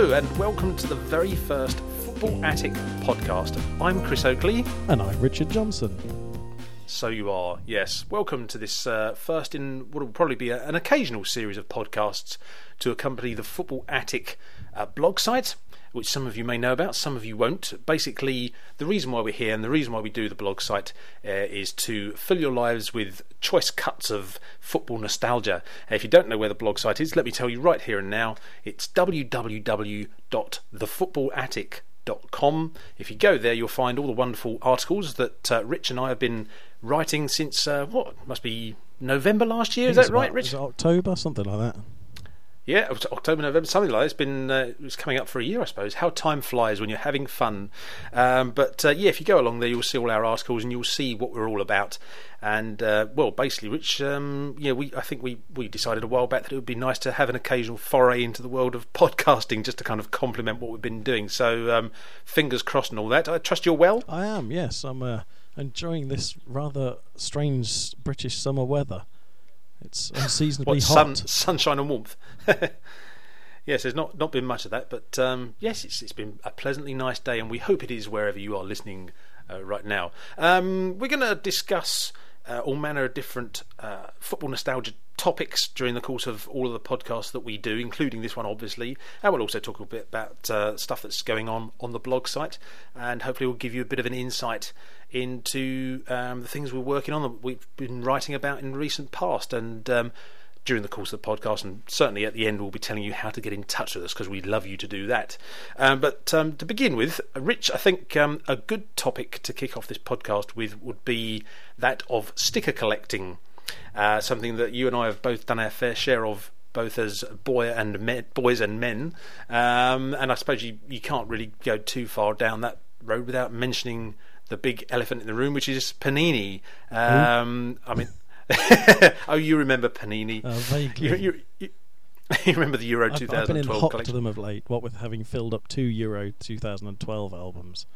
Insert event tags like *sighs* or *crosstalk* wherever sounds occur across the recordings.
Hello, and welcome to the very first Football Attic podcast. I'm Chris Oakley. And I'm Richard Johnson. So you are, yes. Welcome to this uh, first in what will probably be a, an occasional series of podcasts to accompany the Football Attic uh, blog site which some of you may know about, some of you won't. Basically, the reason why we're here and the reason why we do the blog site uh, is to fill your lives with choice cuts of football nostalgia. Uh, if you don't know where the blog site is, let me tell you right here and now. It's www.thefootballattic.com. If you go there, you'll find all the wonderful articles that uh, Rich and I have been writing since uh, what must be November last year. Is that right, Rich? October, something like that. Yeah, October, November, something like that. It's been uh, it was coming up for a year, I suppose. How time flies when you're having fun. Um, but uh, yeah, if you go along there, you'll see all our articles and you'll see what we're all about. And uh, well, basically, which um, yeah, we I think we we decided a while back that it would be nice to have an occasional foray into the world of *laughs* podcasting, just to kind of complement what we've been doing. So um, fingers crossed and all that. I trust you're well. I am. Yes, I'm uh, enjoying this rather strange British summer weather. It's unseasonably what, hot. Sun, sunshine and warmth. *laughs* yes, there's not, not been much of that, but um, yes, it's, it's been a pleasantly nice day, and we hope it is wherever you are listening uh, right now. Um, we're going to discuss uh, all manner of different uh, football nostalgia topics during the course of all of the podcasts that we do, including this one, obviously. And we'll also talk a bit about uh, stuff that's going on on the blog site, and hopefully, we'll give you a bit of an insight into um, the things we're working on that we've been writing about in recent past. And um, during the course of the podcast, and certainly at the end, we'll be telling you how to get in touch with us because we'd love you to do that. Um, but um, to begin with, Rich, I think um, a good topic to kick off this podcast with would be that of sticker collecting. Uh, something that you and I have both done our fair share of both as boy and men, boys and men. Um, and I suppose you, you can't really go too far down that road without mentioning the big elephant in the room, which is Panini. Um, I mean, *laughs* oh, you remember Panini? Uh, vaguely. You, you, you, *laughs* remember the Euro I've, 2012 I've been in hot collection? to them of late. What with having filled up two Euro 2012 albums.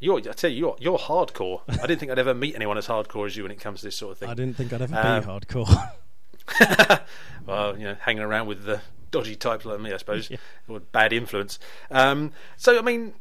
You're, I tell you, you're, you're hardcore. I didn't think I'd ever meet anyone as hardcore as you when it comes to this sort of thing. I didn't think I'd ever Um, be hardcore. *laughs* well, you know, hanging around with the dodgy types like me, I suppose, Yeah. or bad influence. Um, so, I mean,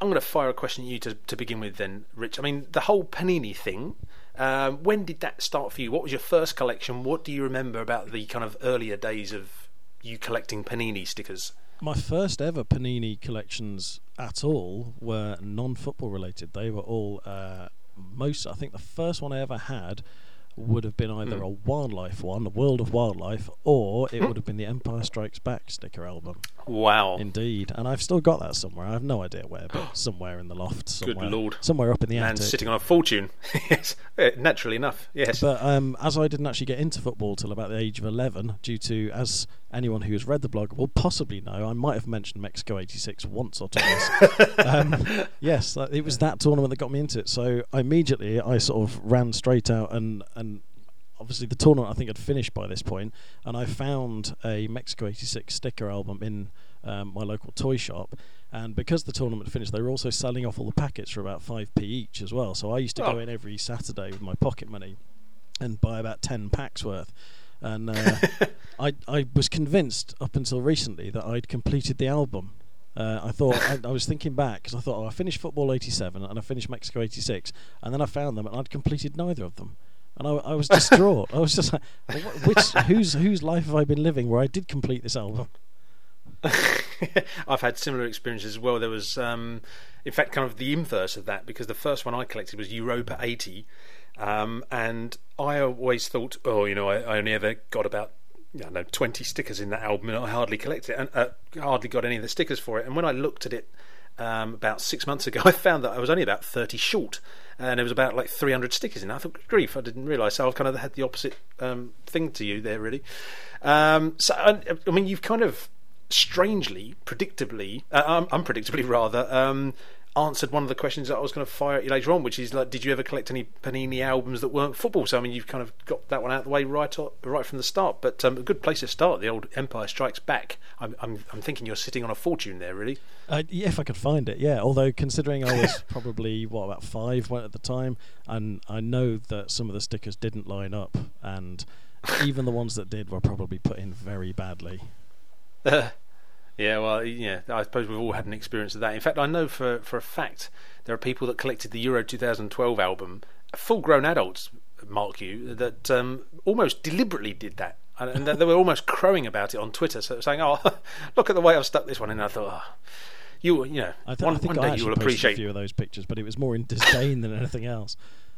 I'm going to fire a question at you to, to begin with, then, Rich. I mean, the whole Panini thing. Um, when did that start for you? What was your first collection? What do you remember about the kind of earlier days of you collecting Panini stickers? My first ever Panini collections at all were non-football related. They were all uh, most. I think the first one I ever had would have been either Hmm. a wildlife one, a World of Wildlife, or it would have been the Empire Strikes Back sticker album. Wow. Indeed, and I've still got that somewhere. I have no idea where, but *gasps* somewhere in the loft, Good somewhere, lord. somewhere up in the Man attic. sitting on a fortune. *laughs* yes, eh, naturally enough. Yes. But um, as I didn't actually get into football till about the age of 11, due to, as anyone who has read the blog will possibly know, I might have mentioned Mexico 86 once or twice. *laughs* um, yes, it was that tournament that got me into it. So immediately I sort of ran straight out and, and obviously the tournament I think had finished by this point, and I found a Mexico 86 sticker album in um, my local toy shop. And because the tournament finished, they were also selling off all the packets for about 5p each as well. So I used to Oh. go in every Saturday with my pocket money and buy about 10 packs worth. And uh, *laughs* I, I was convinced up until recently that I'd completed the album. Uh, I thought I, I was thinking back because I thought oh, I finished football '87 and I finished Mexico '86, and then I found them and I'd completed neither of them, and I, I was distraught. *laughs* I was just like, "Wh- which whose whose life have I been living where I did complete this album? *laughs* I've had similar experiences as well. There was, um, in fact, kind of the inverse of that because the first one I collected was Europa 80. Um, and I always thought, oh, you know, I, I only ever got about, I don't know, 20 stickers in that album and I hardly collected it and uh, hardly got any of the stickers for it. And when I looked at it um, about six months ago, *laughs* I found that I was only about 30 short. And it was about like 300 stickers in. I thought, grief, I didn't realise. So I've kind of had the opposite um, thing to you there, really. Um, so, I, I mean, you've kind of strangely, predictably, uh, unpredictably rather, um, answered one of the questions that I was going to fire at you later on, which is like, did you ever collect any Panini albums that weren't football? So I mean, you've kind of got that one out of the way right right from the start. But um, a good place to start, the old Empire Strikes Back. I'm, I'm, I'm thinking you're sitting on a fortune there, really. Uh, yeah, if I could find it, yeah. Although considering I was *laughs* probably what about five at the time, and I know that some of the stickers didn't line up, and even the ones that did were probably put in very badly. *laughs* Yeah, well, yeah, I suppose we've all had an experience of that. In fact, I know for for a fact there are people that collected the Euro 2012 album, full-grown adults, mark you, that um, almost deliberately did that, and, and they were almost crowing about it on Twitter, so saying, "Oh, *laughs* look at the way I've stuck this one in." And I thought, oh, you, you know, I, th- one, I think one I day you will appreciate. a few of those pictures, but it was more in disdain than anything else.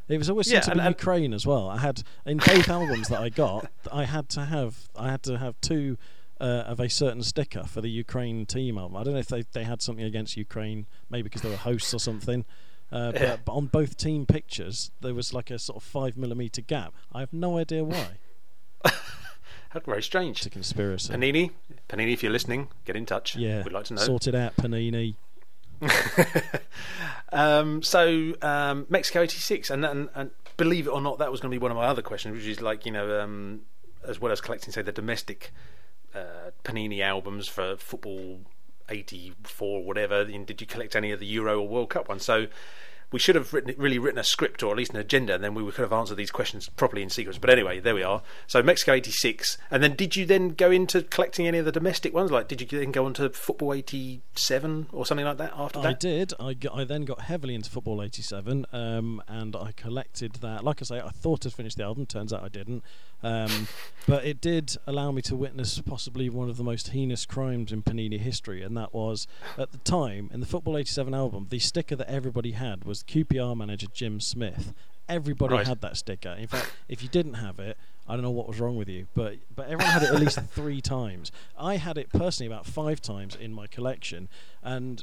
It was always Yeah, to and- be Ukraine as well. I had in both albums that I got, I had to have I had to have two uh, of a certain sticker for the Ukraine team album. I don't know if they they had something against Ukraine, maybe because they were hosts or something. Uh, but, Yeah. but on both team pictures, there was like a sort of five millimeter gap. I have no idea why. *laughs* How very strange. It's a conspiracy. Panini, Panini, if you're listening, get in touch. yeah, we'd like to know. Sort it out, Panini. *laughs* um, so um, Mexico '86, and, and and believe it or not, that was going to be one of my other questions, which is like you know, um, as well as collecting, say, the domestic uh, Panini albums for football '84 or whatever. and Did you collect any of the Euro or World Cup ones? So. We should have written, really written a script or at least an agenda, and then we could have answered these questions properly in sequence. But anyway, there we are. So Mexico '86, and then did you then go into collecting any of the domestic ones? Like, did you then go on to football '87 or something like that after that, I did. I then got heavily into Football 87, um, and I collected that. Like I say, I thought I'd finished the album. Turns out I didn't. Um, but it did allow me to witness possibly one of the most heinous crimes in Panini history, and that was at the time in the Football 87 album, the sticker that everybody had was QPR manager Jim Smith. Everybody Right. had that sticker. In fact, if you didn't have it, I don't know what was wrong with you, but but everyone had it at least *laughs* three times. I had it personally about five times in my collection, and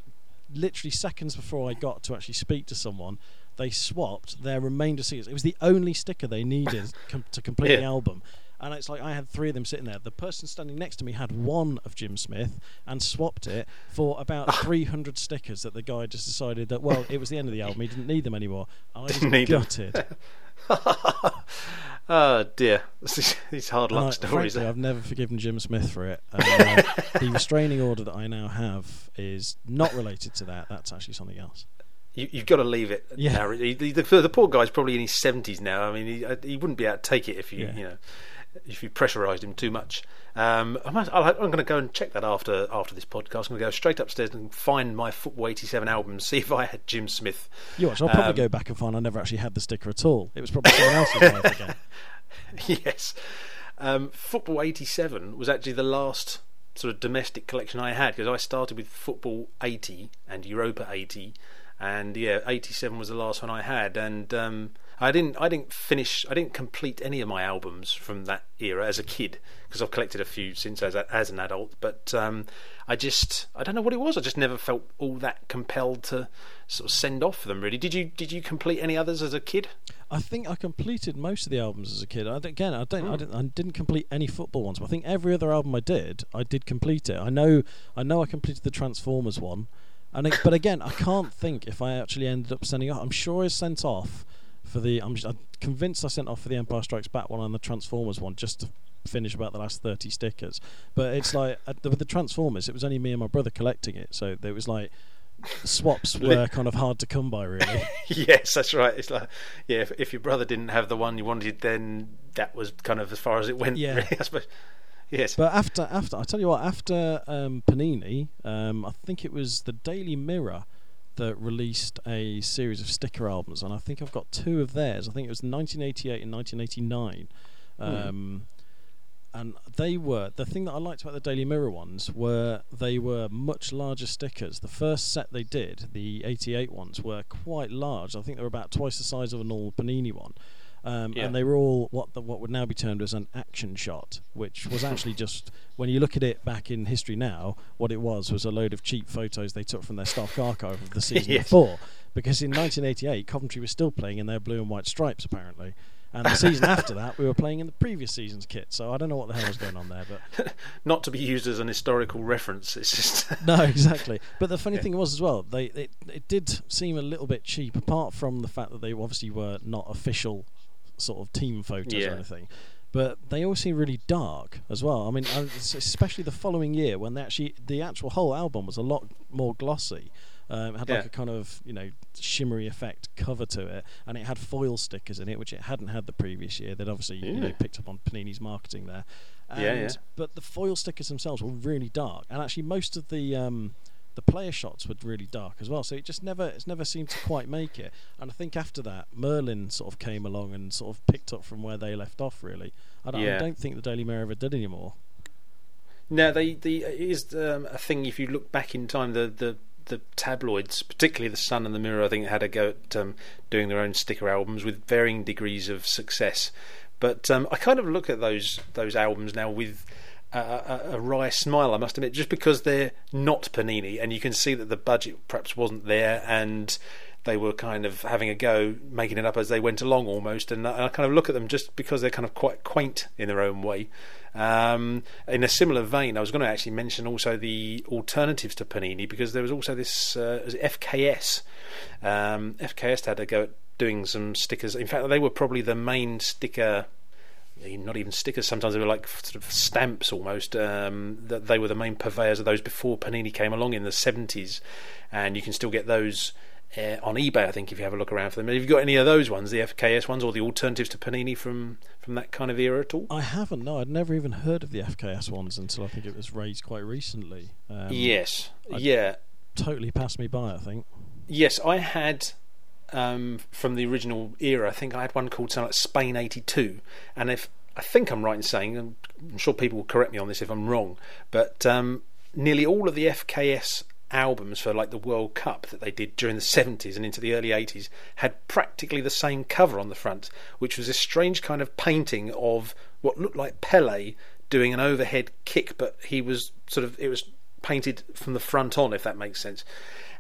literally seconds before I got to actually speak to someone, they swapped their remainder stickers. It was the only sticker they needed *laughs* com- to complete the album. And it's like I had three of them sitting there. The person standing next to me had one of Jim Smith and swapped it for about 300 stickers that the guy just decided that, well, it was the end of the album. He didn't need them anymore. I was Didn't need them. gutted. *laughs* oh dear, these hard luck I, stories. frankly, I've never forgiven Jim Smith for it. Uh, *laughs* the restraining order that I now have is not related to that. That's actually something else. You, you've got to leave it. Yeah. now. He- the, the, poor guy's probably in his seventies now. I mean, he, uh, he wouldn't be able to take it if you, Yeah. you know, if you pressurised him too much. Um, I must, I'll, I'm going to go and check that after after this podcast. I'm going to go straight upstairs and find my Football '87 album, *laughs* see if I had Jim Smith. You watch, I'll probably Um, go back and find I never actually had the sticker at all. It was probably someone else's life again. *laughs* yes, um, Football '87 was actually the last sort of domestic collection I had because I started with Football '80 and Europa '80, and yeah, '87 was the last one I had, and um, I didn't I didn't finish I didn't complete any of my albums from that era as a kid because I've collected a few since as a, as an adult, but um, I just I don't know what it was. I just never felt all that compelled to sort of send off them. Really, did you did you complete any others as a kid? I think I completed most of the albums as a kid. I, again, I don't, I didn't, I didn't complete any football ones, but I think every other album I did, I did complete it. I know, I know, I completed the Transformers one, and it, but again, I can't think if I actually ended up sending off. I'm sure I sent off for the. I'm, I'm convinced I sent off for the Empire Strikes Back one and the Transformers one just to finish about the last 30 stickers. But it's like uh, with the Transformers, it was only me and my brother collecting it, so there was like. Swaps *laughs* were kind of hard to come by, really. *laughs* yes, that's right. It's like, yeah, if, if your brother didn't have the one you wanted, then that was kind of as far as it went. Yeah. really, I suppose. Yes. But after after I tell you what, after um, Panini, um, I think it was the Daily Mirror that released a series of sticker albums, and I think I've got two of theirs. I think it was 1988 and 1989. Um, and they were the thing that I liked about the Daily Mirror ones were they were much larger stickers. The first set they did, the 88 ones, were quite large. I think they were about twice the size of a normal Panini one. Um, Yeah. And they were all what the, what would now be termed as an action shot, which was actually *laughs* just when you look at it back in history now, what it was was a load of cheap photos they took from their stock archive of the *laughs* season Yes. before. Because in 1988, Coventry was still playing in their blue and white stripes, apparently. And the season *laughs* after that, we were playing in the previous season's kit. So I don't know what the hell was going on there, but Not to be used as an historical reference. It's just. no, exactly. But the funny Yeah. thing was as well, they it, it did seem a little bit cheap, apart from the fact that they obviously were not official sort of team photos Yeah. or anything. But they all seem really dark as well. I mean, especially the following year when they actually the actual whole album was a lot more glossy. Um, it had Yeah. like a kind of you know shimmery effect cover to it, and it had foil stickers in it, which it hadn't had the previous year. They'd obviously you know picked up on Panini's marketing there. And, Yeah, yeah. But the foil stickers themselves were really dark, and actually most of the um, the player shots were really dark as well. So it just never it's never seemed to quite make it. And I think after that, Merlin sort of came along and sort of picked up from where they left off. Really, I don't, I don't think the Daily Mirror ever did anymore. No, they the it is um, a thing. If you look back in time, the the the tabloids, particularly the Sun and the Mirror, I think had a go at um, doing their own sticker albums with varying degrees of success. But um, I kind of look at those those albums now with a, a, a wry smile. I must admit, just because they're not Panini, and you can see that the budget perhaps wasn't there, and they were kind of having a go, making it up as they went along almost. And I, I kind of look at them just because they're kind of quite quaint in their own way. Um, in a similar vein, I was going to actually mention also the alternatives to Panini because there was also this uh, FKS. Um, FKS had a go at doing some stickers. In fact, they were probably the main sticker. Not even stickers. Sometimes they were like sort of stamps almost. Um, that they were the main purveyors of those before Panini came along in the seventies, and you can still get those uh, on eBay. I think if you have a look around for them. Have you got any of those ones, the FKS ones, or the alternatives to Panini from from that kind of era at all? I haven't. No, I'd never even heard of the FKS ones until I think it was raised quite recently. Um, yes, I- yeah. totally passed me by. I think. Yes, I had um, from the original era. I think I had one called something like Spain '82, and if I think I'm right in saying, I'm sure people will correct me on this if I'm wrong, but um, nearly all of the FKS albums for like the World Cup that they did during the 70s and into the early 80s had practically the same cover on the front, which was this strange kind of painting of what looked like Pele doing an overhead kick, but he was sort of it was painted from the front on, if that makes sense.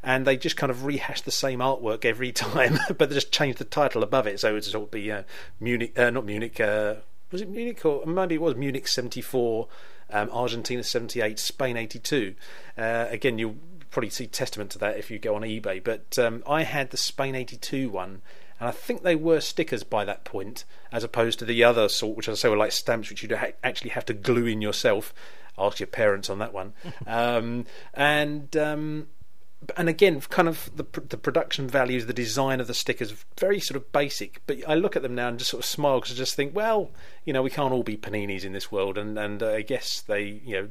And they just kind of rehashed the same artwork every *laughs* time, but they just changed the title above it, so it would sort be uh, Munich, uh, not Munich. Uh, was it Munich or maybe it was Munich '74, um, Argentina '78, Spain '82. Uh, again, you'll probably see testament to that if you go on eBay. But um, I had the Spain '82 one, and I think they were stickers by that point, as opposed to the other sort, which I say were like stamps, which you'd ha- actually have to glue in yourself. Ask your parents on that one. *laughs* um, and um, and again, kind of the the production values, the design of the stickers, very sort of basic. But I look at them now and just sort of smile because I just think, well, you know, we can't all be paninis in this world, and and uh, I guess they, you know,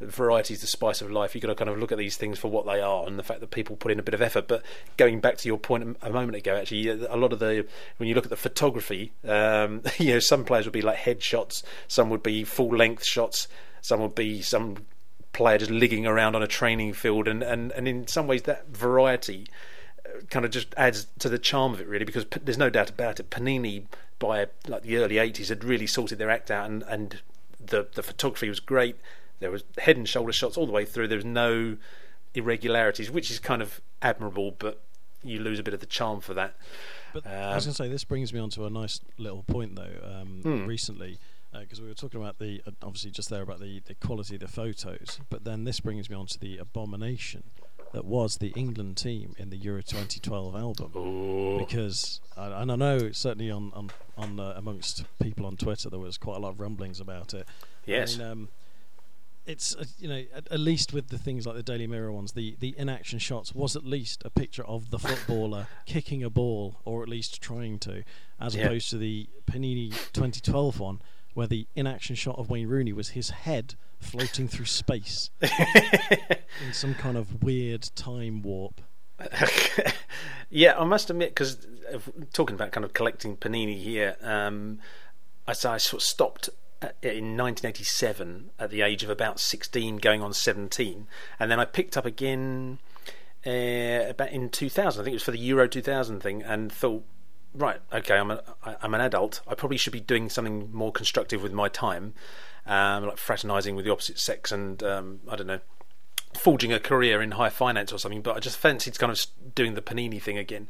variety is the spice of life. You've got to kind of look at these things for what they are, and the fact that people put in a bit of effort. But going back to your point a a moment ago, actually, a lot of the when you look at the photography, um, *laughs* you know, some players would be like headshots, some would be full length shots, some would be some player just ligging around on a training field, and, and, and in some ways that variety uh, kind of just adds to the charm of it, really, because P- there's no doubt about it. Panini by like the early '80s had really sorted their act out, and, and the the photography was great. There was head and shoulder shots all the way through. There was no irregularities, which is kind of admirable, but you lose a bit of the charm for that. But I Um, was going to say this brings me on to a nice little point though. Um, Hmm. Recently, because we were talking about the uh, obviously just there about the, the quality of the photos, but then this brings me on to the abomination that was the England team in the Euro 2012 album. Oh, Because I- and I know certainly on on, on uh, amongst people on Twitter there was quite a lot of rumblings about it. yes, I mean, um, it's uh, you know at, at least with the things like the Daily Mirror ones, the the in-action shots was at least a picture of the footballer *sighs* kicking a ball or at least trying to, as Yeah. opposed to the Panini 2012 one where the in-action shot of Wayne Rooney was his head floating through space *laughs* in some kind of weird time warp. *laughs* yeah, I must admit, because talking about kind of collecting Panini here, um, I, I sort of stopped at, in 1987 at the age of about 16, going on 17, and then I picked up again uh, about in 2000. I think it was for the Euro 2000 thing, and thought, right, okay, I'm a, I, I'm an adult. I probably should be doing something more constructive with my time, um, like fraternising with the opposite sex, and um, I don't know forging a career in high finance or something, but I just fancied kind of doing the Panini thing again.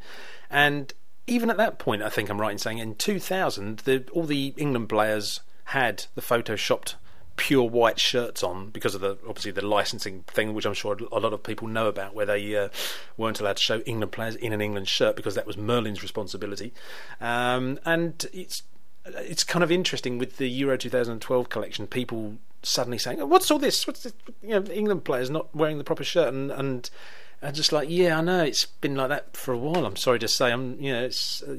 And even at that point, I think I'm right in saying in 2000, the, all the England players had the photoshopped pure white shirts on because of the obviously the licensing thing, which I'm sure a lot of people know about, where they uh, weren't allowed to show England players in an England shirt because that was Merlin's responsibility. Um, and it's it's kind of interesting with the Euro 2012 collection. People suddenly saying, oh, "What's all this? What's this? You know, England players not wearing the proper shirt?" And and And just like, yeah, I know it's been like that for a while. I'm sorry to say, I'm, you know, it's uh,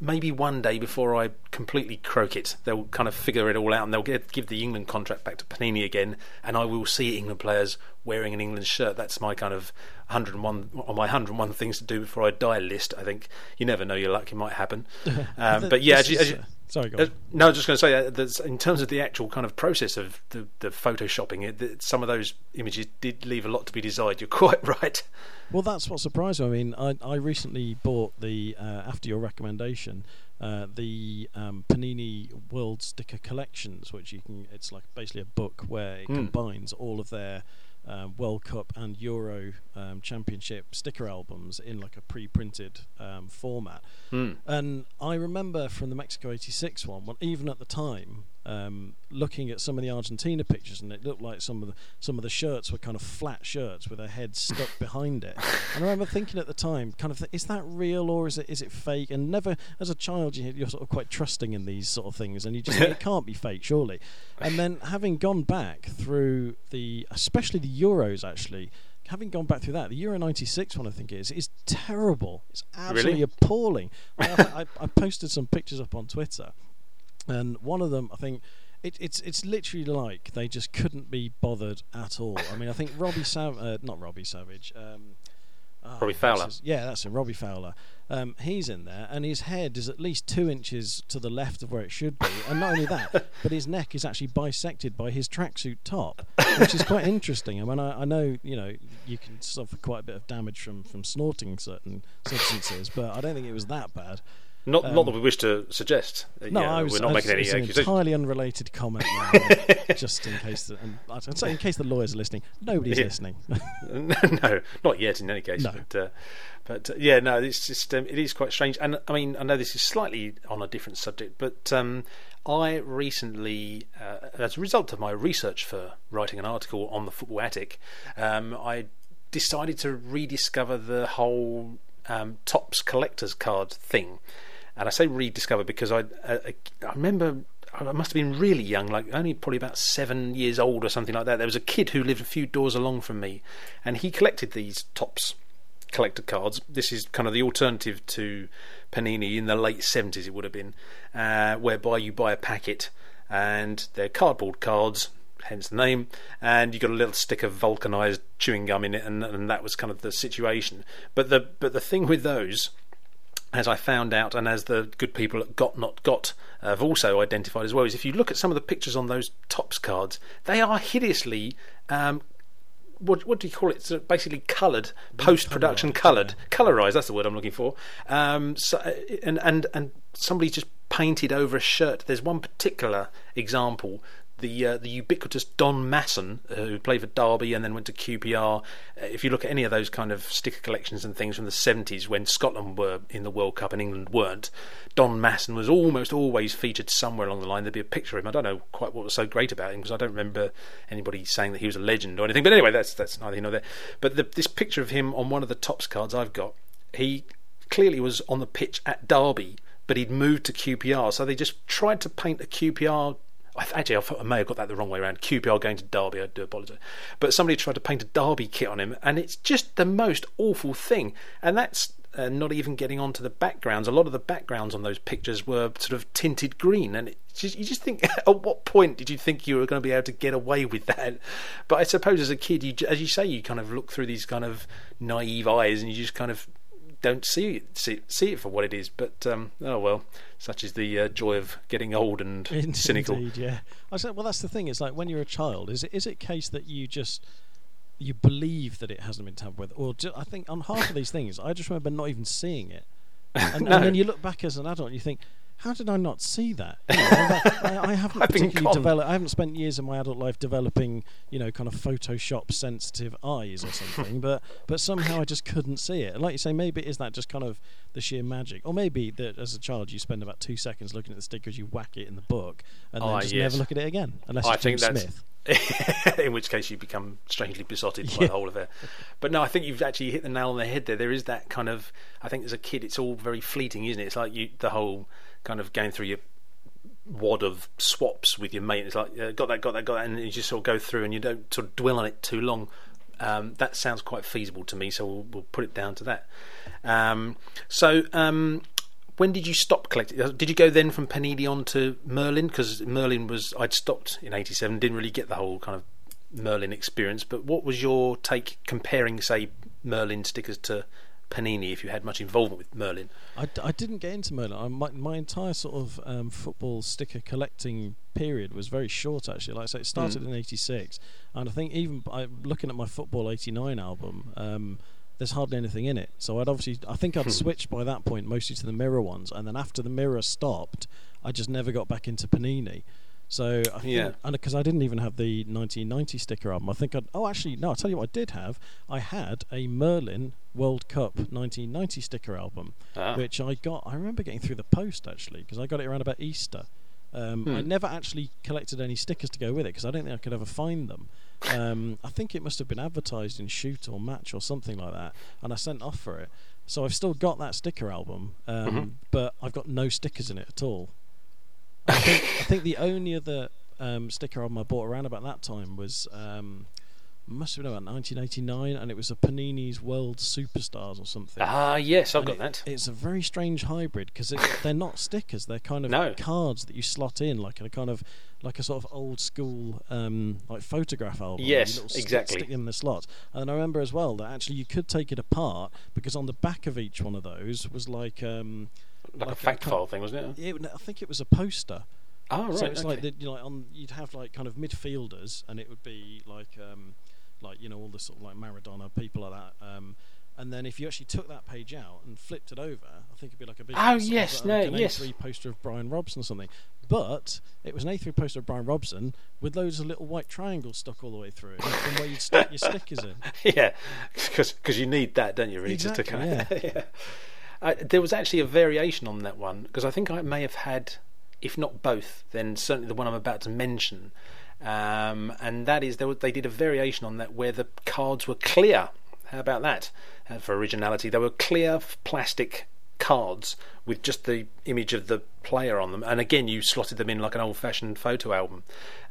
maybe one day before I completely croak it, they'll kind of figure it all out and they'll get, give the England contract back to Panini again, and I will see England players wearing an England shirt. That's my kind of 101 on my 101 things to do before I die list. I think you never know your luck; it might happen. *laughs* Um, but yeah, as you, as you, Sorry, go uh, no, I was just going to say uh, that in terms of the actual kind of process of the, the photoshopping, it, that some of those images did leave a lot to be desired. You're *laughs* quite right. Well, that's what surprised me. I mean, I, I recently bought the uh, after your recommendation, uh, the um, Panini World Sticker Collections, which you can. It's like basically a book where it Mm. combines all of their um, World Cup and Euro um, Championship sticker albums in like a pre-printed um, format. Mm. And I remember from the Mexico '86 one, well, even at the time, um, looking at some of the Argentina pictures, and it looked like some of the some of the shirts were kind of flat shirts with their heads stuck behind it. And I remember thinking at the time, kind of, th- is that real or is it is it fake? And never, as a child, you, you're sort of quite trusting in these sort of things, and you just it can't be fake, surely. And then having gone back through the, especially the Euros, actually. Having gone back through that, the Euro '96 one I think it is is terrible. It's absolutely appalling. I, I, I posted some pictures up on Twitter, and one of them I think it, it's it's literally like they just couldn't be bothered at all. I mean, I think Robbie Sav, uh, not Robbie Savage, um, ah, Robbie Fowler. his- yeah, that's him, Robbie Fowler. Um, he's in there, and his head is at least two inches to the left of where it should be. And not only that, *laughs* but his neck is actually bisected by his tracksuit top, which is quite interesting. I mean, I, I know you know you can suffer quite a bit of damage from from snorting certain substances, but I don't think it was that bad. Not Um, not that we wish to suggest. Uh, No, yeah, I was. we're not I making was- any it's an entirely unrelated comment, now, *laughs* just in case. The, and I'd say in case the lawyers are listening, nobody's Yeah. listening. *laughs* *laughs* no, not yet. In any case, No. but uh, but uh, yeah, no, it's just um, it is quite strange. And I mean, I know this is slightly on a different subject, but um, I recently, uh, as a result of my research for writing an article on the Football Attic, um, I decided to rediscover the whole um, Topps collector's card thing. And I say rediscover because I I, I remember I must have been really young, like only probably about seven years old or something like that. There was a kid who lived a few doors along from me, and he collected these Topps collector cards. This is kind of the alternative to Panini in the late seventies. It would have been, uh, whereby you buy a packet and they're cardboard cards. Hence the name, and you got a little stick of vulcanized chewing gum in it, and, and that was kind of the situation. But the but the thing with those as I found out, and as the good people at Got Not Got have also identified as well, is if you look at some of the pictures on those Topps cards, they are hideously. Um, what, what do you call it? So basically, coloured, post-production coloured, colorized. That's the word I'm looking for. Um, so, and and and somebody just painted over a shirt. There's one particular example the uh, the ubiquitous Don Masson, uh, who played for Derby and then went to QPR. Uh, if you look at any of those kind of sticker collections and things from the 70s when Scotland were in the World Cup and England weren't, Don Masson was almost always featured somewhere along the line. There'd be a picture of him. I don't know quite what was so great about him because I don't remember anybody saying that he was a legend or anything. But anyway, that's that's neither here nor there. But the, this picture of him on one of the Topps cards I've got, he clearly was on the pitch at Derby, but he'd moved to QPR. So they just tried to paint a QPR Actually, I, may have got that the wrong way around. QPR going to Derby, I do apologise. But somebody tried to paint a Derby kit on him, and it's just the most awful thing. And that's uh, not even getting onto the backgrounds. A lot of the backgrounds on those pictures were sort of tinted green, and just, you just think, *laughs* at what point did you think you were going to be able to get away with that? But I suppose as a kid, you, as you say, you kind of look through these kind of naive eyes, and you just kind of don't see it, see, see it for what it is. But um, oh well, such is the uh, joy of getting old and *laughs* In- cynical. Indeed, yeah. I said, well, that's the thing. It's like when you're a child, is it is it case that you just you believe that it hasn't been tampered with, or ju- I think on half of these things, I just remember not even seeing it, *laughs* and, No. and then you look back as an adult and you think. How did I not see that? *laughs* You know, I, I haven't particularly developed. I haven't spent years of my adult life developing, you know, kind of Photoshop sensitive eyes or something. *laughs* but but somehow I just couldn't see it. And like you say, maybe is that just kind of the sheer magic, or maybe that as a child you spend about two seconds looking at the stickers, you whack it in the book, and then Ah, just yes. never look at it again, unless I it's that's- Smith. *laughs* in which case you become strangely besotted by Yeah. the whole affair. But no, I think you've actually hit the nail on the head there. There is that kind of. I think as a kid, it's all very fleeting, isn't it? It's like you the whole kind of going through your wad of swaps with your mate. It's like got that, got that, got that, and you just sort of go through and you don't sort of dwell on it too long. Um, that sounds quite feasible to me, so we'll, we'll put it down to that. Um, so, um, when did you stop collecting? Uh, did you go then from Panini on to Merlin? Because Merlin was I'd stopped in '87, didn't really get the whole kind of Merlin experience. But what was your take comparing, say, Merlin stickers to Panini? If you had much involvement with Merlin, I, I didn't get into Merlin. I, my, my entire sort of um, football sticker collecting period was very short, actually. Like I say, it started Mm. in '86, and I think even by looking at my Football '89 album. Um, there's hardly anything in it, so I'd obviously I think I'd switched by that point mostly to the mirror ones, and then after the mirror stopped, I just never got back into Panini. So I think, Yeah. and because I didn't even have the 1990 sticker album, I think I'd. Oh, actually, no. I'll tell you what I did have. I had a Merlin World Cup 1990 sticker album, Ah. which I got. I remember getting through the post actually because I got it around about Easter. Um, I Hmm. never actually collected any stickers to go with it because I don't think I could ever find them. Um, I think it must have been advertised in Shoot or Match or something like that, and I sent off for it. So I've still got that sticker album, um, Mhm. but I've got no stickers in it at all. *laughs* I think, I think the only other um, sticker album I bought around about that time was um, must have been about 1989, and it was a Panini's World Superstars or something. ah, yes, I've And got it- that. It's a very strange hybrid because they're not stickers; they're kind of No. cards that you slot in, like a kind of like a sort of old school um, like photograph album. Yes, You exactly. Stick them in the slot, and I remember as well that actually you could take it apart because on the back of each one of those was like. Um, like, like a a fact kind- file thing, wasn't it? it, I think it was a poster. Oh, right. so it's okay. like the, you know, on you'd have like kind of midfielders, and it would be like um, like you know all the sort of like Maradona people like that. Um, and then if you actually took that page out and flipped it over, I think it'd be like a big Oh, sort of, yes, uh, no, like an yes. A3 poster of Brian Robson or something. But it was an A3 poster of Brian Robson with loads of little white triangles stuck all the way through it, from where you'd stick your stickers in. *laughs* yeah, because you need that, don't you? Really, just to kind of, *laughs* yeah. Uh, there was actually a variation on that one because I think I may have had, if not both, then certainly the one I'm about to mention, um, and that is they did a variation on that where the cards were clear. How about that uh, for originality? They were clear plastic cards with just the image of the player on them, and again you slotted them in like an old-fashioned photo album.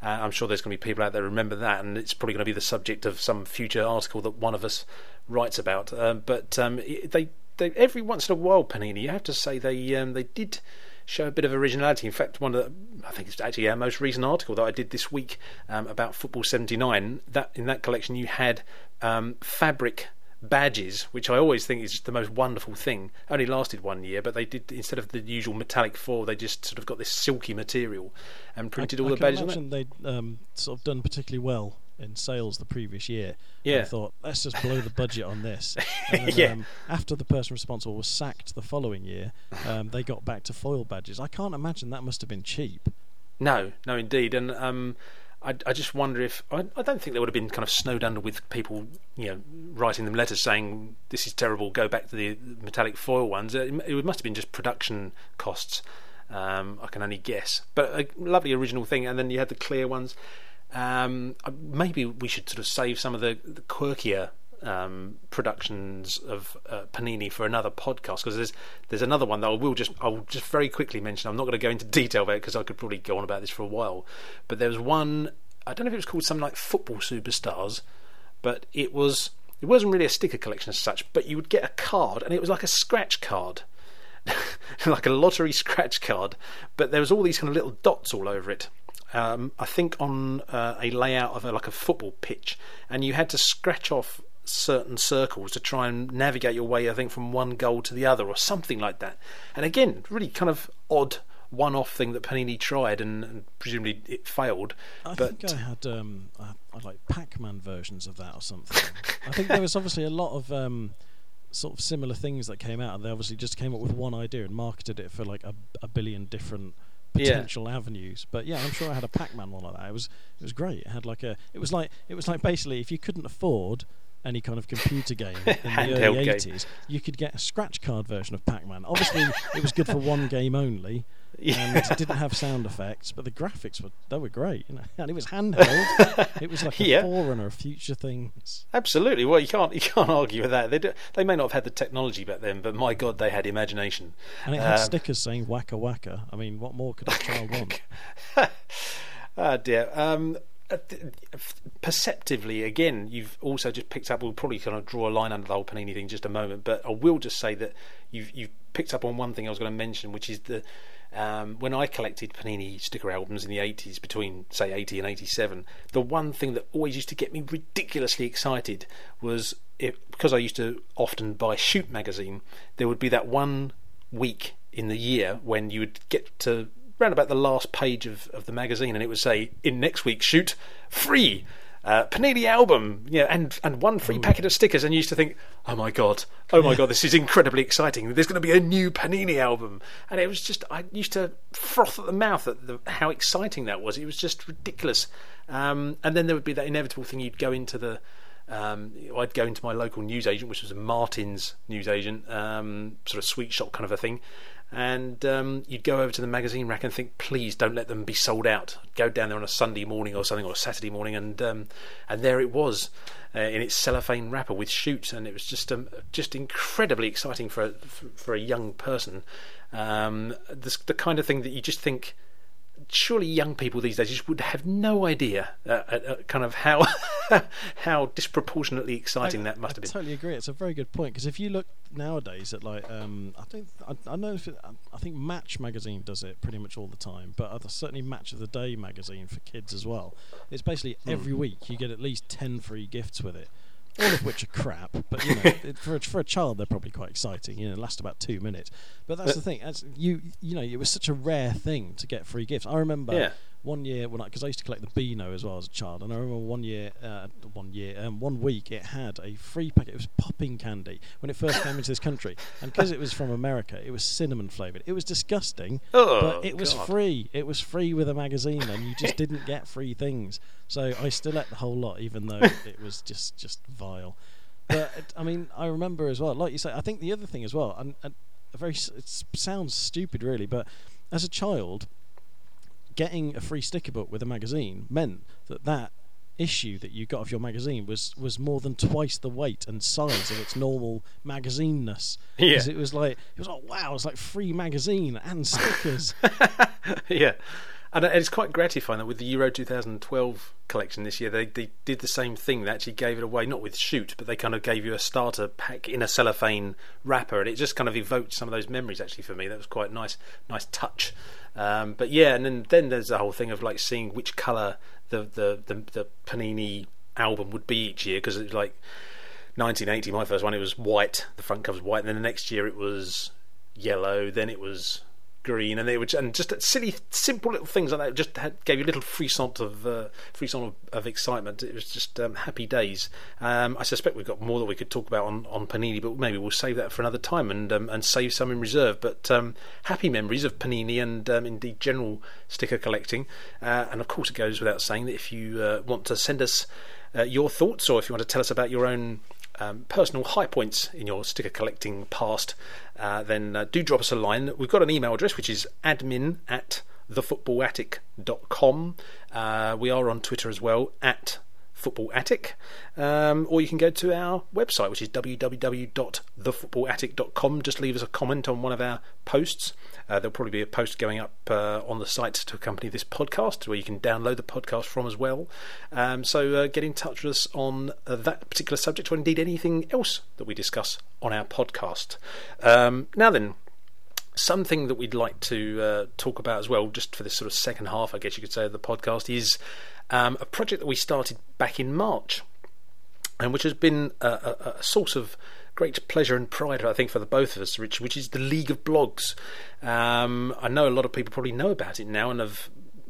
Uh, I'm sure there's going to be people out there remember that, and it's probably going to be the subject of some future article that one of us writes about. Uh, but um, they, they every once in a while, Panini, you have to say they um, they did show a bit of originality. In fact, one of the, I think it's actually our most recent article that I did this week um, about Football 79. That in that collection you had um, fabric badges, which I always think is the most wonderful thing. Only lasted one year, but they did instead of the usual metallic foil, they just sort of got this silky material and printed I, all I the badges on it. imagine they'd um, sort of done particularly well in sales the previous year. Yeah. I thought let's just blow the budget on this. *laughs* And then, Yeah. um, after the person responsible was sacked the following year, um, they got back to foil badges. I can't imagine that must have been cheap. No, no, indeed, and um, I, I just wonder if I, I don't think they would have been kind of snowed under with people, you know, writing them letters saying this is terrible. Go back to the metallic foil ones. It, it must have been just production costs. Um, I can only guess, but a lovely original thing. And then you had the clear ones. Um, uh, maybe we should sort of save some of the, the quirkier um, productions of uh, Panini for another podcast because there's there's another one that I will just I'll just very quickly mention. I'm not going to go into detail about it because I could probably go on about this for a while. But there was one I don't know if it was called something like Football Superstars, but it was it wasn't really a sticker collection as such. But you would get a card and it was like a scratch card. *laughs* like a lottery scratch card, but there was all these kind of little dots all over it. Um, I think on uh, a layout of a, like a football pitch, and you had to scratch off certain circles to try and navigate your way. I think from one goal to the other, or something like that. And again, really kind of odd one-off thing that Panini tried, and, and presumably it failed. I but think I had um, I, like Pac-Man versions of that or something. I think there was obviously a lot of um, sort of similar things that came out, and they obviously just came up with one idea and marketed it for like a, a billion different Yeah. potential avenues. But yeah, I'm sure I had a Pac-Man one like that. It was it was great. It had like a it was like it was like basically if you couldn't afford any kind of computer game *laughs* in the early game. 80s, you could get a scratch card version of Pac-Man. Obviously, it was good for one game only, and it didn't have sound effects, but the graphics were they were great, you know. *laughs* And it was handheld. *laughs* it was like a Yeah. forerunner of future things. Absolutely. Well, you can't you can't argue with that. They do, they may not have had the technology back then, but my God, they had imagination. And it had Um, stickers saying "Waka Waka." I mean, what more could a *laughs* child want? Ah dear. Um, uh, perceptively, again, you've also just picked up. We'll probably kind of draw a line under the whole Panini thing in just a moment, but I will just say that you've you've picked up on one thing I was going to mention, which is the um, when I collected Panini sticker albums in the 80s, between say 80 and 87, the one thing that always used to get me ridiculously excited was because I used to often buy Shoot magazine. There would be that one week in the year when you would get to round about the last page of, of the magazine, and it would say in next week's shoot free. Uh, Panini album, yeah, and and one free Ooh. packet of stickers, and you used to think, oh my god, oh my god, this is incredibly exciting. There's going to be a new Panini album, and it was just I used to froth at the mouth at the, how exciting that was. It was just ridiculous. Um, and then there would be that inevitable thing: you'd go into the um, I'd go into my local newsagent, which was a Martin's newsagent, um, sort of sweet shop kind of a thing, and um, you'd go over to the magazine rack and think, please don't let them be sold out. Go down there on a Sunday morning or something, or a Saturday morning, and um, and there it was uh, in its cellophane wrapper with shoots, and it was just um, just incredibly exciting for a, for a young person. Um, the, the kind of thing that you just think surely young people these days just would have no idea uh, uh, uh kind of how *laughs* how disproportionately exciting I, that must I have been. I totally agree. It's a very good point because if you look nowadays at like um, I don't I, I know if it, I think Match magazine does it pretty much all the time, but certainly Match of the Day magazine for kids as well. It's basically mm. every week you get at least ten free gifts with it all of which are crap. But you know, *laughs* it, for a, for a child, they're probably quite exciting. You know, last about two minutes. But that's but, the thing. As you you know, it was such a rare thing to get free gifts. I remember. Yeah one year when because I, I, used to collect the Beano as well as a child, and I remember one year, uh, one year, um, one week it had a free packet. It was popping candy when it first came into this country, and because it was from America, it was cinnamon flavored. It was disgusting, oh, but it was free. It was free with a magazine, and you just didn't get free things. So I still ate the whole lot, even though *laughs* it was just just vile. But it, I mean, I remember as well, like you say. I think the other thing as well, and, and very it sounds stupid really, but as a child getting a free sticker book with a magazine meant that that issue that you got of your magazine was was more than twice the weight and size of its normal magazineness. *laughs* Yeah, it was like it was like wow, it's like free magazine and stickers. *laughs* yeah, and it's quite gratifying that with the Euro 2012 collection this year, they, they did the same thing. They actually gave it away, not with shoot, but they kind of gave you a starter pack in a cellophane wrapper, and it just kind of evoked some of those memories actually for me. That was quite nice, nice touch. Um, but yeah, and then then there's the whole thing of like seeing which color the the the, the Panini album would be each year because it's like 1980, my first one, it was white. The front cover was white, and then the next year it was yellow. Then it was green, and they would and just silly, simple little things like that just had, gave you a little frisson of uh, frisson of, of, excitement. It was just um, happy days. Um, I suspect we've got more that we could talk about on, on Panini, but maybe we'll save that for another time and um, and save some in reserve. But um, happy memories of Panini and um, indeed general sticker collecting. Uh, and of course, it goes without saying that if you uh, want to send us uh, your thoughts or if you want to tell us about your own um, personal high points in your sticker collecting past, uh, then uh, do drop us a line. We've got an email address which is admin at thefootballattic.com. Uh, we are on Twitter as well at Football Attic, um, or you can go to our website, which is www.thefootballattic.com. Just leave us a comment on one of our posts. Uh, there'll probably be a post going up uh, on the site to accompany this podcast, where you can download the podcast from as well. Um, so uh, get in touch with us on uh, that particular subject, or indeed anything else that we discuss on our podcast. Um, now then, something that we'd like to uh, talk about as well, just for this sort of second half, I guess you could say, of the podcast, is um, a project that we started back in March, and which has been a, a, a, source of great pleasure and pride, I think, for the both of us, Rich, which is the League of Blogs. Um, I know a lot of people probably know about it now and have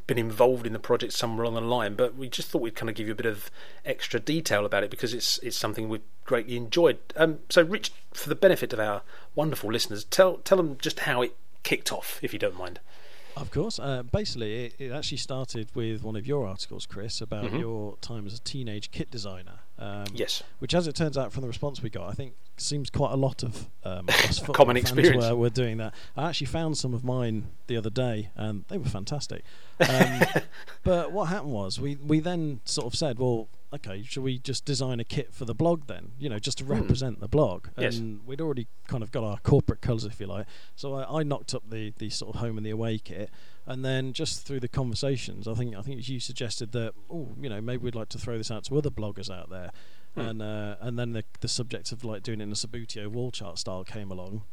been involved in the project somewhere along the line, but we just thought we'd kind of give you a bit of extra detail about it because it's it's something we've greatly enjoyed. Um, so, Rich, for the benefit of our wonderful listeners, tell tell them just how it kicked off, if you don't mind. Of course. Uh, basically, it, it, actually started with one of your articles, Chris, about mm-hmm. your time as a teenage kit designer. Um, yes. Which, as it turns out from the response we got, I think seems quite a lot of um, *laughs* common experience. Were, were doing that. I actually found some of mine the other day, and they were fantastic. *laughs* Um, but what happened was we we then sort of said, well, okay, shall we just design a kit for the blog then? You know, just to represent the blog. Yes. And we'd already kind of got our corporate colours, if you like. So I, I knocked up the the sort of home and the away kit, and then just through the conversations, I think I think you suggested that oh, you know, maybe we'd like to throw this out to other bloggers out there. Hmm. And uh, and then the the subject of like doing it in a Subbuteo wall chart style came along.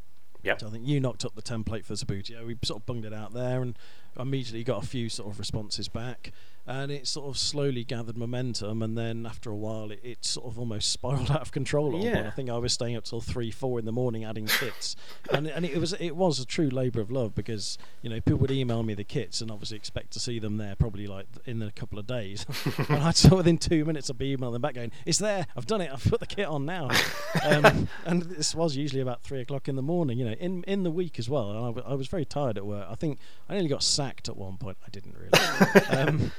Yeah. So I think you knocked up the template for Subbuteo. We sort of bunged it out there and immediately got a few sort of responses back. And it sort of slowly gathered momentum. And then after a while, it, it sort of almost *laughs* spiraled out of control. At one point. Yeah. I think I was staying up till three, four in the morning adding kits. *laughs* and and it was it was a true labour of love because you know people would email me the kits and obviously expect to see them there probably like in a couple of days. *laughs* and I'd sort within two minutes I'd be emailing them back going, "It's there. I've done it. I've put the kit on now." um, and this was usually about three o'clock in the morning. You know, in in the week as well. And I, w- I was very tired at work. I think I nearly got sacked at one point. I didn't really. um,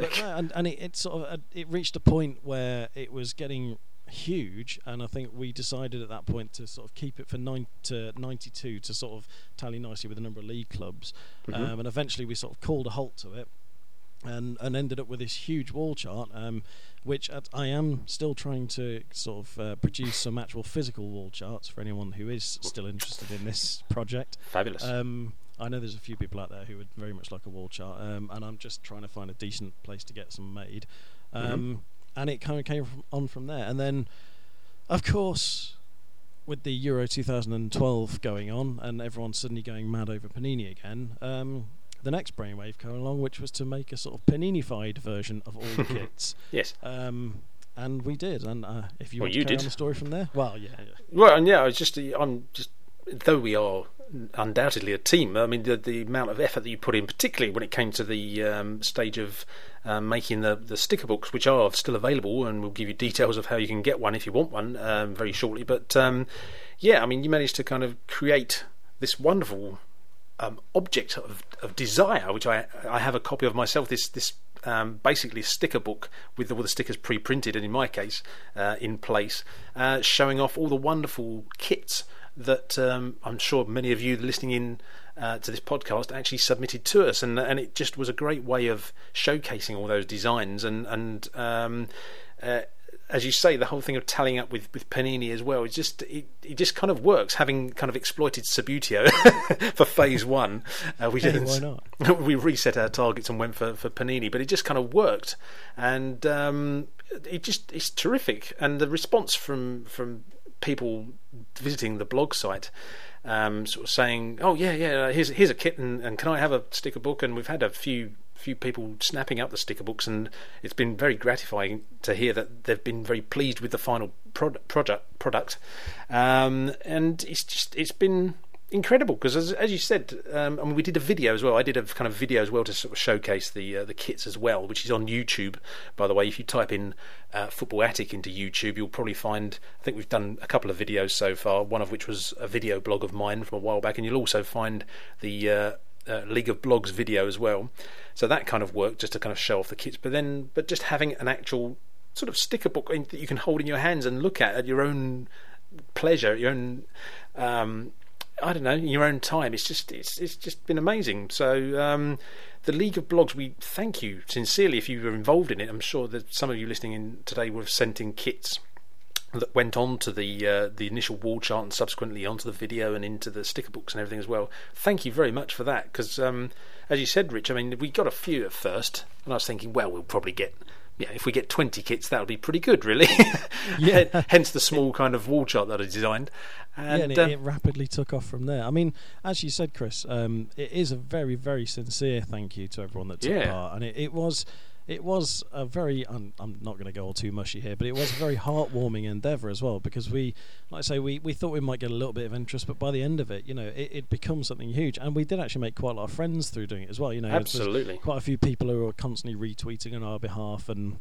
but no, and and it, it sort of uh, it reached a point where it was getting huge, and I think we decided at that point to sort of keep it for nine to 92 to sort of tally nicely with the number of league clubs, Mhm. um, and eventually we sort of called a halt to it. And, and ended up with this huge wall chart, um, which at, I am still trying to sort of uh, produce some actual physical wall charts for anyone who is still interested in this project. Fabulous. Um, I know there's a few people out there who would very much like a wall chart, um, and I'm just trying to find a decent place to get some made. Um, And it kind of came from, on from there. And then, of course, with the Euro 2012 going on, and everyone suddenly going mad over Panini again, um, the next brainwave came along, which was to make a sort of Panini-fied version of all the *laughs* kits. yes. Um, and we did. And uh, if you Well, want you carry did. on the story from there, well, yeah, yeah. Well, and yeah, I was just I'm just though we are undoubtedly a team. I mean, the the amount of effort that you put in, particularly when it came to the um, stage of um, making the the sticker books, which are still available, and we'll give you details of how you can get one if you want one um, very shortly. But um, yeah, I mean, you managed to kind of create this wonderful um, object of, of desire, which I I have a copy of myself. This this um, basically sticker book with all the stickers pre-printed, and in my case, uh, in place, uh, showing off all the wonderful kits that um, I'm sure many of you listening in uh, to this podcast actually submitted to us, and and it just was a great way of showcasing all those designs and and. Um, uh, as you say, the whole thing of tallying up with, with Panini as well, it just it, it just kind of works. Having kind of exploited Subbuteo *laughs* for phase one, uh, we Hey, didn't. why not? *laughs* we reset our targets and went for, for Panini, but it just kind of worked, and um, it just it's terrific. And the response from from people visiting the blog site, um, sort of saying, "Oh yeah, yeah, here's here's a kit, and, and can I have a sticker book?" And we've had a few few people snapping up the sticker books, and it's been very gratifying to hear that they've been very pleased with the final product product product, um, and it's just it's been incredible because as, as you said um, I mean we did a video as well. I did a kind of video as well to sort of showcase the uh, the kits as well which is on YouTube by the way. If you type in uh, football attic into YouTube you'll probably find I think we've done a couple of videos so far one of which was a video blog of mine from a while back and you'll also find the uh, uh, League of Blogs video as well. So that kind of worked just to kind of show off the kits but then but just having an actual sort of sticker book that you can hold in your hands and look at at your own pleasure, your own um, I don't know, in your own time. It's just it's it's just been amazing. So um, the League of Blogs, we thank you sincerely if you were involved in it. I'm sure that some of you listening in today have sent in kits that went on to the uh, the initial wall chart and subsequently onto the video and into the sticker books and everything as well. Thank you very much for that because, um, as you said, Rich, I mean, we got a few at first, and I was thinking, well, we'll probably get. Yeah, if we get 20 kits, that would be pretty good, really. *laughs* Yeah. Hence the small kind of wall chart that I designed. And, yeah, and it, um, it rapidly took off from there. I mean, as you said, Chris, um, it is a very, very sincere thank you to everyone that took Yeah. part, and it, it was, it was a very. I'm, I'm not going to go all too mushy here, but it was a very heartwarming endeavour as well because we, like I say, we, we thought we might get a little bit of interest, but by the end of it, you know, it, it becomes something huge, and we did actually make quite a lot of friends through doing it as well. You know, Absolutely. quite a few people who were constantly retweeting on our behalf and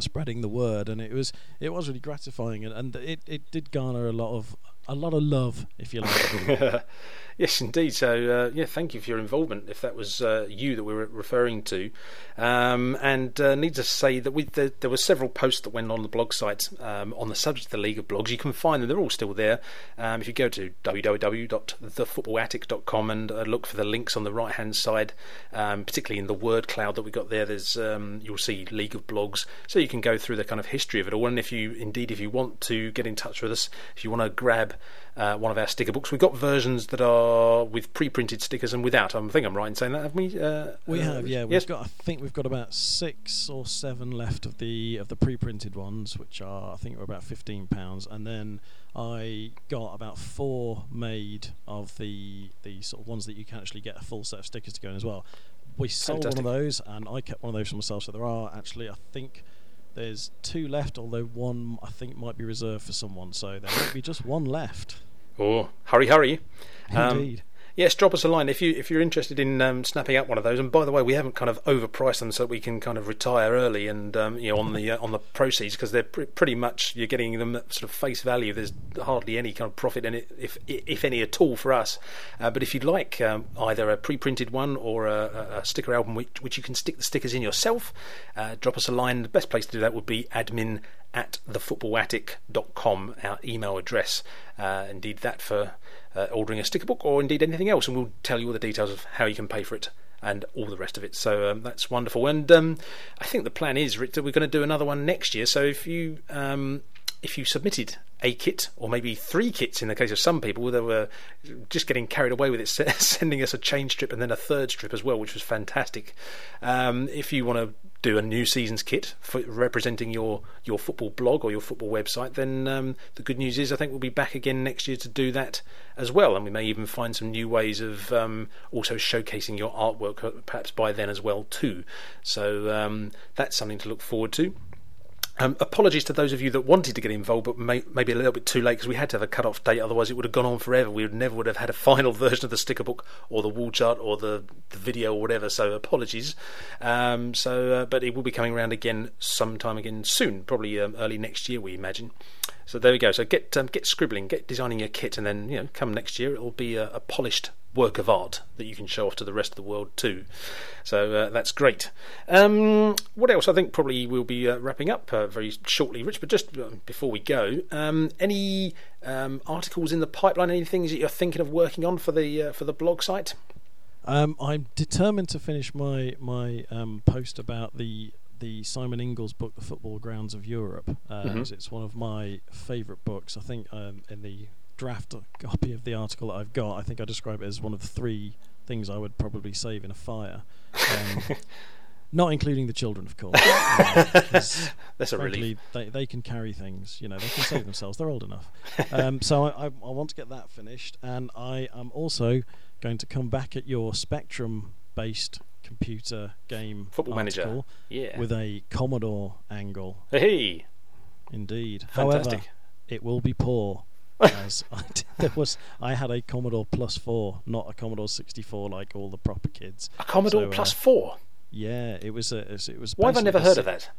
spreading the word and it was it was really gratifying and, and it, it did garner a lot of a lot of love, if you like. *laughs* Yes, indeed. So, uh, yeah, thank you for your involvement. If that was uh, you that we were referring to, um, and uh, need to say that we, there, there, were several posts that went on the blog site um, on the subject of the League of Blogs. You can find them; they're all still there. Um, if you go to www.thefootballattic.com and uh, look for the links on the right-hand side, um, particularly in the word cloud that we got there, there's um, you'll see League of Blogs, so you can go through the kind of history of it all. And if you indeed, if you want to get in touch with us, if you want to grab uh, one of our sticker books, we've got versions that are with pre-printed stickers and without. I think I'm right in saying that, have we? Uh, we have, yeah. We've yes. got. I think we've got about six or seven left of the of the pre-printed ones, which are I think are about fifteen pounds, and then I got about four made of the the sort of ones that you can actually get a full set of stickers to go in as well. We sold Fantastic. one of those, and I kept one of those for myself. So there are actually, I think. There's two left, although one I think might be reserved for someone, so there might be just one left. Oh, hurry, hurry! Indeed. Um, yes, drop us a line if you if you're interested in um, snapping up one of those. And by the way, we haven't kind of overpriced them so that we can kind of retire early and um, you know on the uh, on the proceeds because they're pr- pretty much you're getting them at sort of face value. There's hardly any kind of profit in it, if if any at all for us. Uh, but if you'd like um, either a pre-printed one or a, a sticker album which, which, you can stick the stickers in yourself, uh, drop us a line. The best place to do that would be admin at thefootballattic.com, our email address. Uh, indeed, that for uh, ordering a sticker book or indeed anything else, and we'll tell you all the details of how you can pay for it and all the rest of it. So um, that's wonderful. And um, I think the plan is, that we're going to do another one next year. So if you um, if you submitted a kit or maybe three kits in the case of some people that were just getting carried away with it, *laughs* sending us a chain strip and then a third strip as well, which was fantastic. Um, if you want to do a new season's kit for representing your your football blog or your football website, then um, the good news is I think we'll be back again next year to do that as well, and we may even find some new ways of um, also showcasing your artwork uh, perhaps by then as well too. So um, that's something to look forward to. Um, apologies to those of you that wanted to get involved, but may, maybe a little bit too late because we had to have a cut-off date. Otherwise, it would have gone on forever. We would never would have had a *laughs* final version of the sticker book or the wall chart or the, the video or whatever. So apologies. Um, so, uh, but it will be coming around again sometime again soon, probably um, early next year, we imagine. So there we go. So get um, get scribbling, get designing your kit, and then you know, come next year, it will be a, a polished work of art that you can show off to the rest of the world too. So uh, that's great. Um, what else? I think probably we'll be uh, wrapping up uh, very shortly, Rich. But just uh, before we go, um, any um, articles in the pipeline? Any things that you're thinking of working on for the uh, for the blog site? Um, I'm determined to finish my my um, post about the the Simon Inglis book, The Football Grounds of Europe. Uh, mm-hmm. It's one of my favourite books. I think um, in the draft copy of the article that I've got, I think I describe it as one of three things I would probably save in a fire. Um, *laughs* not including the children, of course. *laughs* That's a relief. They, they can carry things, you know, they can save *laughs* themselves. They're old enough. Um, so I, I, I, want to get that finished, and I am also going to come back at your Spectrum based computer game football manager yeah. with a Commodore angle. Hey, indeed. Fantastic. However, it will be poor as I did, *laughs* there was I had a Commodore Plus Four, not a Commodore 64 like all the proper kids. A Commodore so, Plus uh, Four. Yeah, it was a. It was. Why have I never heard of that?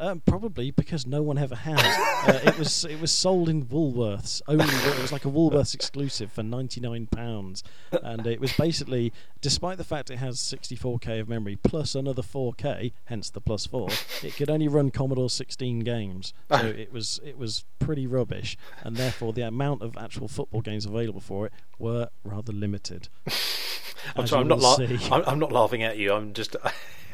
Um, probably because no one ever has. uh, it was it was sold in Woolworths only. It was like a Woolworths exclusive for ninety nine pounds, and it was basically, despite the fact it has 64k of memory plus another 4k, hence the plus four, it could only run Commodore 16 games. So it was it was pretty rubbish, and therefore the amount of actual football games available for it were rather limited. *laughs* I'm sorry, I'm not, la- I'm, I'm, not laughing at you. I'm just, *laughs*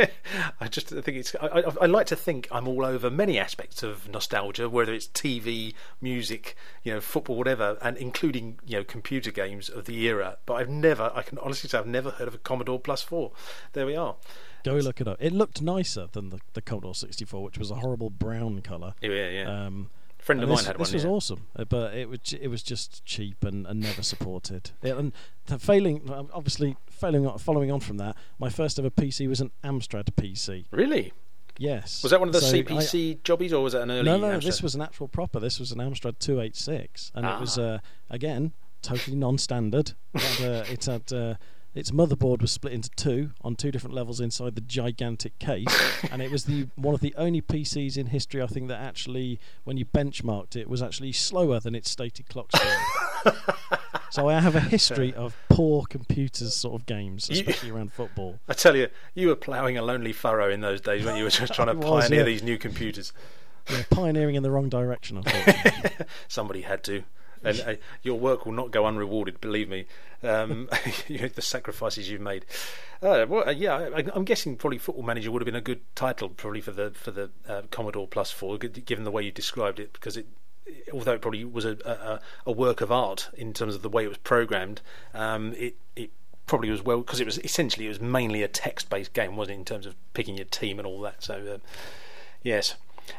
I just think it's. I, I, I, like to think I'm all over many aspects of nostalgia, whether it's TV, music, you know, football, whatever, and including you know computer games of the era. But I've never, I can honestly say, I've never heard of a Commodore Plus Four. There we are. Go look it up. It looked nicer than the, the Commodore 64, which was a horrible brown colour. Yeah, yeah. Um, friend of this, mine had one. this was yeah. awesome, uh, but it was it was just cheap and, and never supported. It, and failing, obviously, failing following on from that, my first ever PC was an Amstrad PC. Really? Yes. Was that one of the so CPC I, jobbies, or was it an early? No, no. Amstrad? This was an actual proper. This was an Amstrad 286, and ah. it was uh, again totally non-standard. it had, uh, *laughs* it had uh, its motherboard was split into two on two different levels inside the gigantic case, *laughs* and it was the one of the only PCs in history I think that actually, when you benchmarked it, was actually slower than its stated clock speed. *laughs* so I have a history of poor computers sort of games, You- especially around football. I tell you, you were ploughing a lonely furrow in those days when you were just trying to *laughs* was, pioneer yeah. these new computers. Yeah, pioneering in the wrong direction, unfortunately. *laughs* Somebody had to. And uh, your work will not go unrewarded, believe me. Um, *laughs* the sacrifices you've made. Uh, well, uh, yeah, I, I'm guessing probably Football Manager would have been a good title, probably for the for the uh, Commodore Plus Four, given the way you described it, because it. Although it probably was a, a, a work of art in terms of the way it was programmed, um, it it probably was well because it was essentially it was mainly a text-based game, wasn't it? In terms of picking your team and all that. So, uh, yes.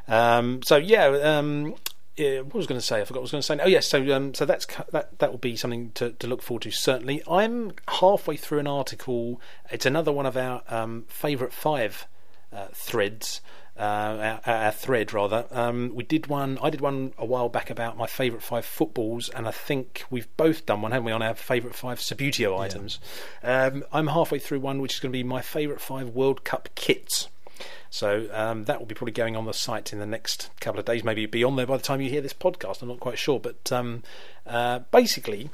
Um, so yeah, um, yeah, what was I going to say? I forgot what I was going to say. Oh yes, so um, so that's that that will be something to, to look forward to. Certainly, I'm halfway through an article. It's another one of our um, favourite five uh, threads. Uh, our, our thread rather. Um, we did one. I did one a while back about my favourite five footballs, and I think we've both done one, haven't we, on our favourite five Subbuteo items. Um, I'm halfway through one, which is going to be my favourite five World Cup kits. So um, that will be probably going on the site in the next couple of days. Maybe be on there by the time you hear this podcast. I'm not quite sure, but um, uh, basically,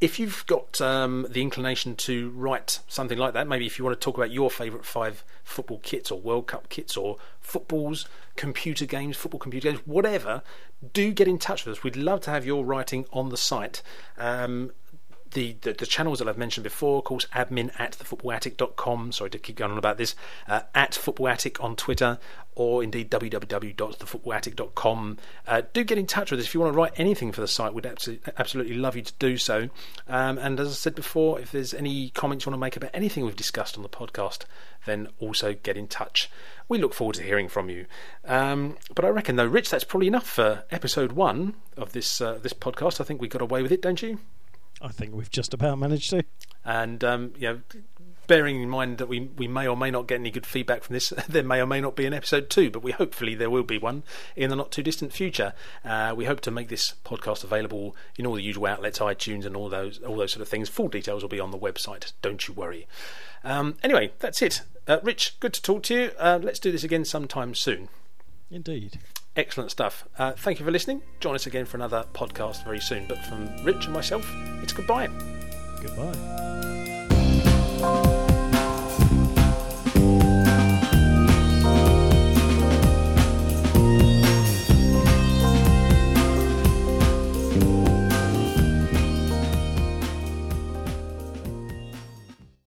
if you've got um, the inclination to write something like that, maybe if you want to talk about your favourite five football kits or World Cup kits or footballs, computer games, football computer games, whatever, do get in touch with us. We'd love to have your writing on the site. Um, the, the, the channels that I've mentioned before, of course, admin at thefootballattic.com. Sorry to keep going on about this. Uh, at footballattic on Twitter, or indeed www.thefootballattic.com. Uh, do get in touch with us if you want to write anything for the site. We'd absolutely, absolutely love you to do so. Um, and as I said before, if there's any comments you want to make about anything we've discussed on the podcast, then also get in touch. We look forward to hearing from you. Um, but I reckon, though, Rich, that's probably enough for episode one of this uh, this podcast. I think we got away with it, don't you? I think we've just about managed to. and um, you know, bearing in mind that we we may or may not get any good feedback from this, *laughs* there may or may not be an episode two, but we hopefully there will be one in the not too distant future. Uh, we hope to make this podcast available in all the usual outlets, iTunes, and all those all those sort of things. Full details will be on the website. Don't you worry. Um, anyway, that's it. Uh, Rich, good to talk to you. Uh, let's do this again sometime soon. Indeed. Excellent stuff. Uh, thank you for listening. Join us again for another podcast very soon. But from Rich and myself, it's goodbye. Goodbye.